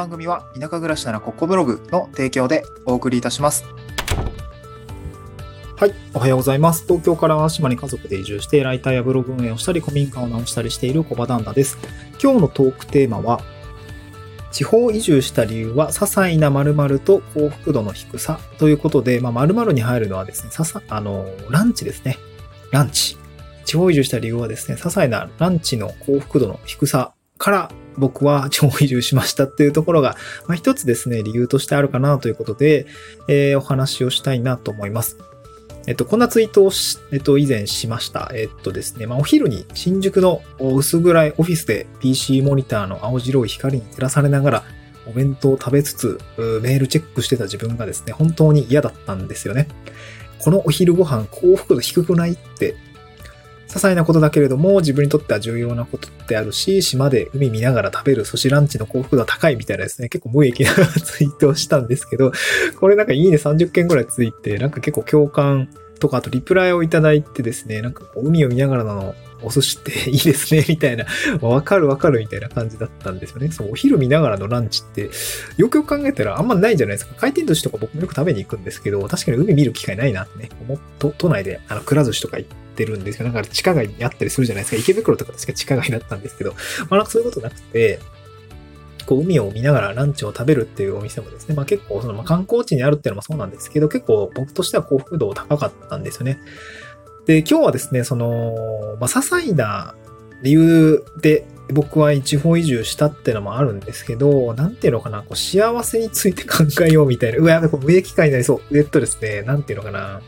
番組は田舎暮らしならここブログの提供でお送りいたします。はい。おはようございます。東京から島に家族で移住して、ライターやブログ運営をしたり、古民家を直したりしている小場旦那です。今日のトークテーマは、地方移住した理由は、些細な〇〇と幸福度の低さということで、まあ、〇〇に入るのはですね、ささ、あの、ランチですね。ランチ。地方移住した理由はですね、些細なランチの幸福度の低さから僕は地方移住しましたっていうところが、まあ、一つですね、理由としてあるかなということで、えー、お話をしたいなと思います。えっと、こんなツイートをし、えっと、以前しました。えっとですね、まあ、お昼に新宿の薄暗いオフィスで PC モニターの青白い光に照らされながら、お弁当を食べつつ、メールチェックしてた自分がですね、本当に嫌だったんですよね。このお昼ご飯幸福度低くないって些細なことだけれども、自分にとっては重要なことってあるし、島で海見ながら食べる寿司ランチの幸福度は高いみたいなですね、結構無益なツイートをしたんですけど、これなんかいいね30件ぐらいついて、なんか結構共感とか、あとリプライをいただいてですね、なんかこう海を見ながらのお寿司っていいですね、みたいな、わかるわかるみたいな感じだったんですよね。そう、お昼見ながらのランチって、よくよく考えたらあんまないじゃないですか。回転寿司とか僕もよく食べに行くんですけど、確かに海見る機会ないなってね、思っと、都内で、あの、くら寿司とか行ってるんですよ。だから地下街にあったりするじゃないですか？池袋とか確か地下街だったんですけど、まあなんかそういうことなくて、こう海を見ながらランチを食べるっていうお店もですね、まあ結構そのま観光地にあるっていうのもそうなんですけど、結構僕としては幸福度高かったんですよね。で、今日はですね、その、まあ些細な理由で僕は地方移住したってのもあるんですけど、なんていうのかな、こう幸せについて考えようみたいな、うわ、やべ、こう無益化になりそう。えっとですね、なんていうのかな、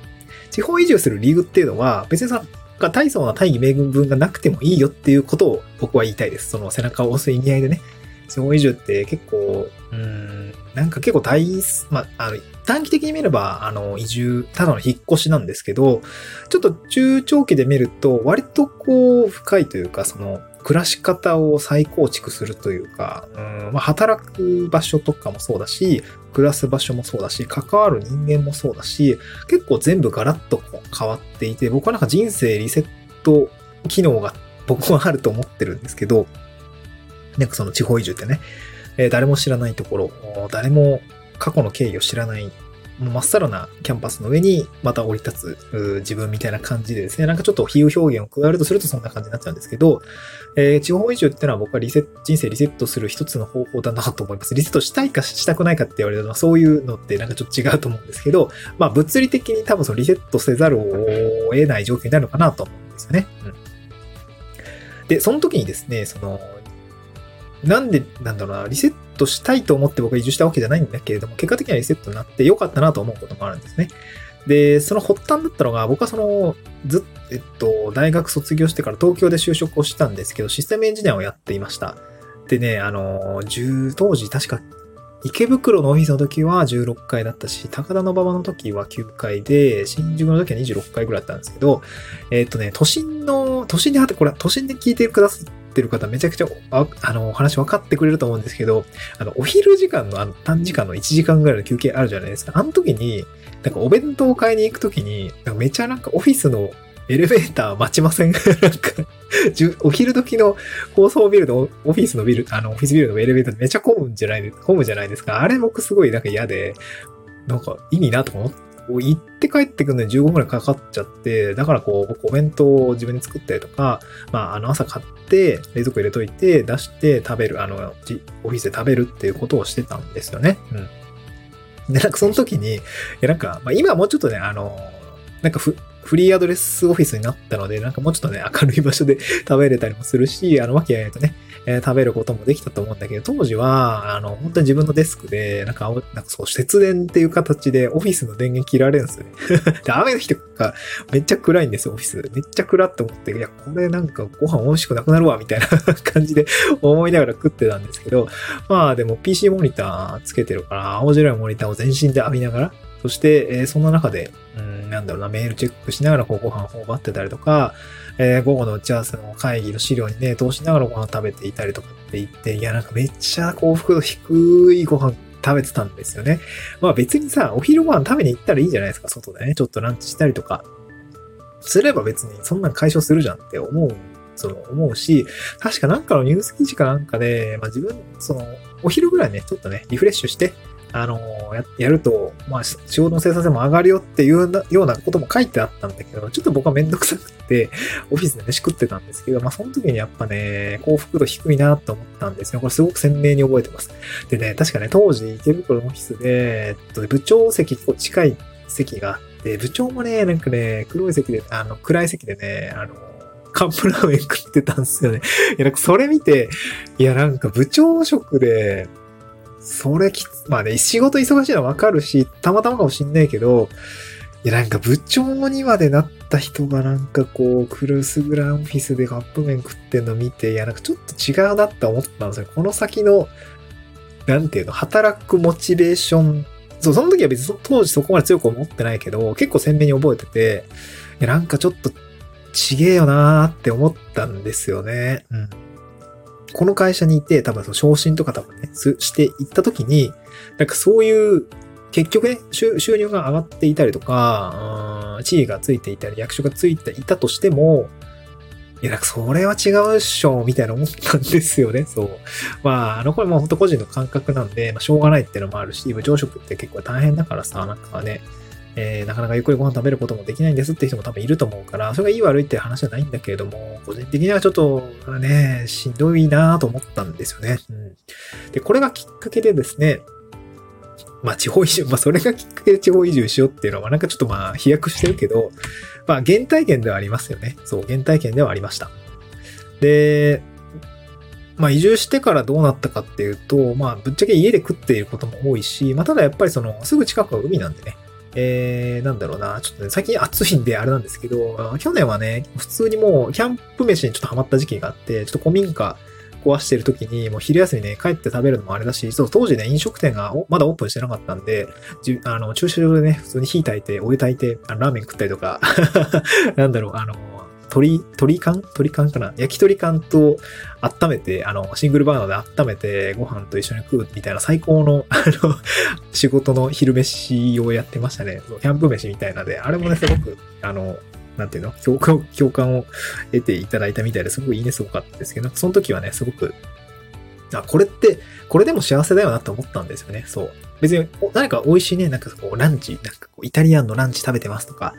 地方移住する理由っていうのは、別にさ、大層な大義名分がなくてもいいよっていうことを僕は言いたいです。その背中を押す意味合いでね。地方移住って結構、うん、なんか結構大、まあ、あの、短期的に見れば、あの、移住、ただの引っ越しなんですけど、ちょっと中長期で見ると、割とこう、深いというか、その、暮らし方を再構築するというか、うんまあ、働く場所とかもそうだし、暮らす場所もそうだし、関わる人間もそうだし、結構全部ガラッと変わっていて、僕はなんか人生リセット機能が僕はあると思ってるんですけど、なんかその地方移住ってね、えー、誰も知らないところ、誰も過去の経緯を知らないまっさらなキャンパスの上にまた降り立つ自分みたいな感じでですね、なんかちょっと比喩表現を加えるとするとそんな感じになっちゃうんですけど、えー、地方移住ってのは僕はリセット、人生リセットする一つの方法だなと思います。リセットしたいかしたくないかって言われるのはそういうのってなんかちょっと違うと思うんですけど、まあ物理的に多分そのリセットせざるを得ない状況になるのかなと思うんですよね。うん。で、その時にですね、その、なんで、なんだろうな、リセットしたいと思って僕は移住したわけじゃないんだけれども、結果的にはリセットになって良かったなと思うこともあるんですね。で、その発端だったのが、僕はその、ずえっと、大学卒業してから東京で就職をしたんですけど、システムエンジニアをやっていました。でね、あの、10、当時確か池袋のオフィスの時は16階だったし、高田馬場の時は9階で、新宿の時は26階ぐらいだったんですけど、えっ、とね、都心の、都心で、これ、都心で聞いてくださってる方、めちゃくちゃ、ああの、お話分かってくれると思うんですけど、あの、お昼時間のあの短時間の1時間ぐらいの休憩あるじゃないですか。あの時に、なんかお弁当買いに行く時に、なんかめちゃなんかオフィスのエレベーター待ちません？なんかお昼時の高層ビルのオフィスのビル、あの、オフィスビルのエレベーターめちゃ混むんじゃない、混むじゃないですか。あれ僕すごいなんか嫌で、なんか意味なと思っこう、行って帰ってくるのに15分くらいかかっちゃって、だからこう、お弁当を自分で作ったりとか、まあ、あの朝買って、冷蔵庫入れといて、出して食べる、あの、オフィスで食べるっていうことをしてたんですよね。うん。で、なんかその時に、いやなんか、まあ今はもうちょっとね、あの、なんかふ、フリーアドレスオフィスになったので、なんかもうちょっとね、明るい場所で 食べれたりもするし、あの、わけやとね、えー、食べることもできたと思うんだけど、当時は、あの、本当に自分のデスクで、なんか、なんかそう、節電っていう形でオフィスの電源切られるんですよね。で、雨の日とか、めっちゃ暗いんですよ、オフィス。めっちゃ暗って思って、いや、これなんかご飯美味しくなくなるわ、みたいな 感じで思いながら食ってたんですけど、まあでも PC モニターつけてるから、青白いモニターを全身で浴びながら、そして、えー、そんな中で、うん、なんだろうな、メールチェックしながらこうご飯を頬張ってたりとか、えー、午後の打ち合わせの会議の資料にね、通しながらご飯食べていたりとかって言って、いや、なんかめっちゃ幸福度低いご飯食べてたんですよね。まあ別にさ、お昼ご飯食べに行ったらいいじゃないですか、外でね。ちょっとランチしたりとか。すれば別にそんなん解消するじゃんって思うその思うし、確かなんかのニュース記事かなんかで、まあ自分、その、お昼ぐらいね、ちょっとね、リフレッシュして、あのや、やると、まあ、仕事の生産性も上がるよっていうようなことも書いてあったんだけど、ちょっと僕はめんどくさくて、オフィスで飯食ってたんですけど、まあ、その時にやっぱね、幸福度低いなと思ったんですよ。これすごく鮮明に覚えてます。でね、確かね、当時池袋のオフィスで、えっと、部長席結構近い席があって、部長もね、なんかね、黒い席で、あの、暗い席でね、あの、カップラーメン食ってたんですよね。いや、なんかそれ見て、いや、なんか部長職で、それきつ、まあね、仕事忙しいのはわかるし、たまたまかもしんないけど、いや、なんか部長にまでなった人がなんかこう、クルースグランオフィスでカップ麺食ってんの見て、いや、なんかちょっと違うなって思ったんですよ。この先の、なんていうの、働くモチベーション。そう、その時は別に当時そこまで強く思ってないけど、結構鮮明に覚えてて、いや、なんかちょっとちげえよなーって思ったんですよね。うん。この会社にいて、多分その昇進とか多分ね、していった時に、なんかそういう、結局ね、収入が上がっていたりとか、地位がついていたり、役所がついていたとしても、いや、なんかそれは違うっしょ、みたいな思ったんですよね、そう。まあ、あの、これも本当個人の感覚なんで、まあ、しょうがないっていうのもあるし、部長職って結構大変だからさ、なんかね、えー、なかなかゆっくりご飯食べることもできないんですって人も多分いると思うから、それがいい悪いって話じゃないんだけれども、個人的にはちょっとね、しんどいなと思ったんですよね。うん。で、これがきっかけでですね、まあ地方移住、まあそれがきっかけで地方移住しようっていうのはなんかちょっとまあ飛躍してるけど、まあ原体験ではありますよね。そう、原体験ではありました。で、まあ移住してからどうなったかっていうと、まあぶっちゃけ家で食っていることも多いし、まあただやっぱりそのすぐ近くは海なんでね、えー、なんだろうな、ちょっとね、最近暑いんであれなんですけど、去年はね、普通にもうキャンプ飯にちょっとハマった時期があって、ちょっと古民家壊してる時に、もう昼休みね、帰って食べるのもあれだし、そう、当時ね、飲食店がまだオープンしてなかったんで、じあの、駐車場でね、普通に火炊いて、お湯炊いて、あラーメン食ったりとか、なんだろう、あの、鶏、鶏缶？鶏缶かな？焼き鳥缶と温めて、あの、シングルバーナーで温めてご飯と一緒に食うみたいな最高の、あの、仕事の昼飯をやってましたね。キャンプ飯みたいなで、あれもね、すごく、あの、なんていうの？共感共感を得ていただいたみたいですごくいいねすごかったですけど、その時はね、すごく、あ、これって、これでも幸せだよなって思ったんですよね。そう。別に何か美味しいね、なんかこう、ランチ、なんかこう、イタリアンのランチ食べてますとか、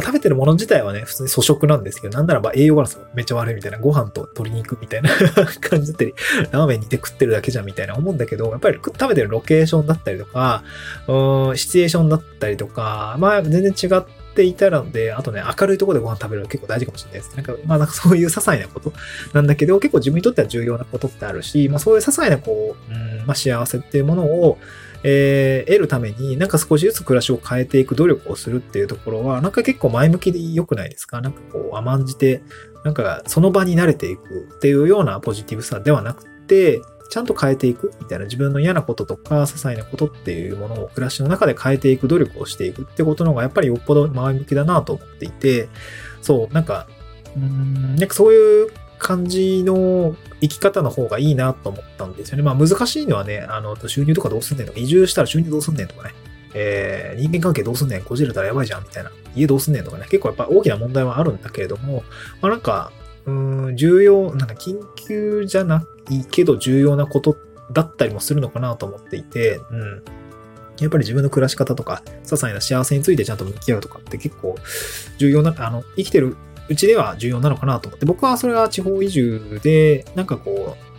食べてるもの自体はね、普通に粗食なんですけど、なんならば栄養バランスめっちゃ悪いみたいな、ご飯と鶏肉みたいな 感じだったり、ラーメン煮て食ってるだけじゃんみたいな思うんだけど、やっぱり食べてるロケーションだったりとか、うん、シチュエーションだったりとか、まあ全然違っていたので、あとね、明るいところでご飯食べるの結構大事かもしれないです。なんか、まあなんかそういう些細なことなんだけど、結構自分にとっては重要なことってあるし、まあそういう些細なこう、うん、まあ幸せっていうものを、えー、得るために、なんか少しずつ暮らしを変えていく努力をするっていうところは、なんか結構前向きで良くないですか？なんかこう甘んじて、なんかその場に慣れていくっていうようなポジティブさではなくて、ちゃんと変えていくみたいな自分の嫌なこととか、些細なことっていうものを暮らしの中で変えていく努力をしていくってことの方がやっぱりよっぽど前向きだなと思っていて、そう、なんか、うん、なんかそういう感じの生き方の方がいいなと思ったんですよね。まあ難しいのはね、あの、収入とかどうすんねんとか、移住したら収入どうすんねんとかね、えー、人間関係どうすんねんこじれたらやばいじゃんみたいな、家どうすんねんとかね、結構やっぱ大きな問題はあるんだけれども、まあなんか、うん、重要、なんか緊急じゃないけど重要なことだったりもするのかなと思っていて、うん。やっぱり自分の暮らし方とか、些細な幸せについてちゃんと向き合うとかって結構重要な、あの、生きてるうちでは重要なのかなと思って、僕はそれが地方移住で、なんかこう、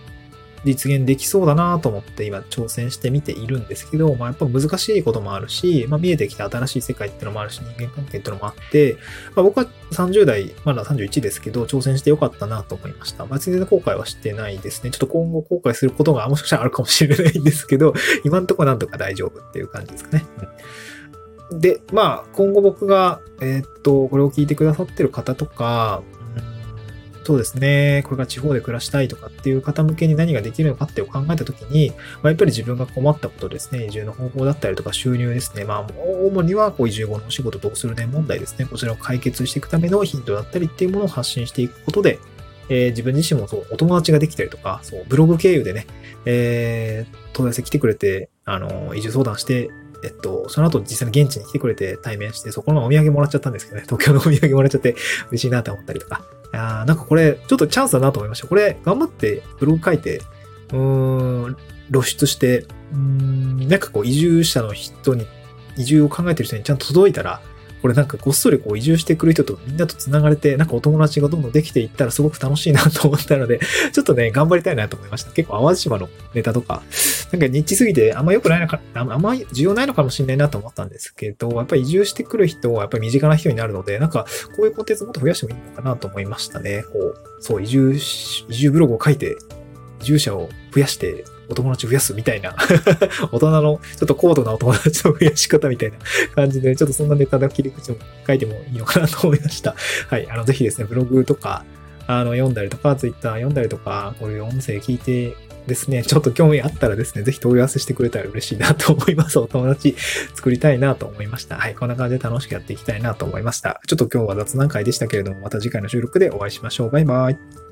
実現できそうだなと思って今挑戦してみているんですけど、まあやっぱ難しいこともあるし、まあ見えてきた新しい世界ってのもあるし、人間関係ってのもあって、まあ僕は30代、まだ31ですけど、挑戦してよかったなと思いました。まあ全然後悔はしてないですね。ちょっと今後後悔することがもしかしたらあるかもしれないんですけど、今んところなんとか大丈夫っていう感じですかね。で、まあ、今後僕が、えー、っと、これを聞いてくださってる方とか、そうですね、これが地方で暮らしたいとかっていう方向けに何ができるのかってを考えたときに、まあ、やっぱり自分が困ったことですね、移住の方法だったりとか収入ですね、まあ、主にはこう移住後のお仕事どうするね問題ですね、こちらを解決していくためのヒントだったりっていうものを発信していくことで、えー、自分自身もそう、お友達ができたりとか、そう、ブログ経由でね、えー、問い合わせ来てくれて、あの、移住相談してえっと、その後実際に現地に来てくれて対面して、そこのお土産もらっちゃったんですけどね、東京のお土産もらっちゃって嬉しいなと思ったりとか。あなんかこれ、ちょっとチャンスだなと思いました。これ、頑張ってブログ書いて、うーん、露出して、うん、なんかこう移住者の人に、移住を考えてる人にちゃんと届いたら、これなんかごっそりこう移住してくる人とみんなと繋がれて、なんかお友達がどんどんできていったらすごく楽しいなと思ったので、ちょっとね、頑張りたいなと思いました。結構淡路島のネタとか、なんかニッチすぎてあんま良くないのか、あんま需要ないのかもしれないなと思ったんですけど、やっぱり移住してくる人はやっぱり身近な人になるので、なんかこういうコンテンツもっと増やしてもいいのかなと思いましたね。こう、そう、移住し、移住ブログを書いて、移住者を増やして、お友達増やすみたいな、大人のちょっと高度なお友達の増やし方みたいな感じで、ちょっとそんなネタの切り口を書いてもいいのかなと思いました。はい。あの、ぜひですね、ブログとか、あの、読んだりとか、ツイッター読んだりとか、こういう音声聞いてですね、ちょっと興味あったらですね、ぜひ問い合わせしてくれたら嬉しいなと思います。お友達作りたいなと思いました。はい。こんな感じで楽しくやっていきたいなと思いました。ちょっと今日は雑談会でしたけれども、また次回の収録でお会いしましょう。バイバイ。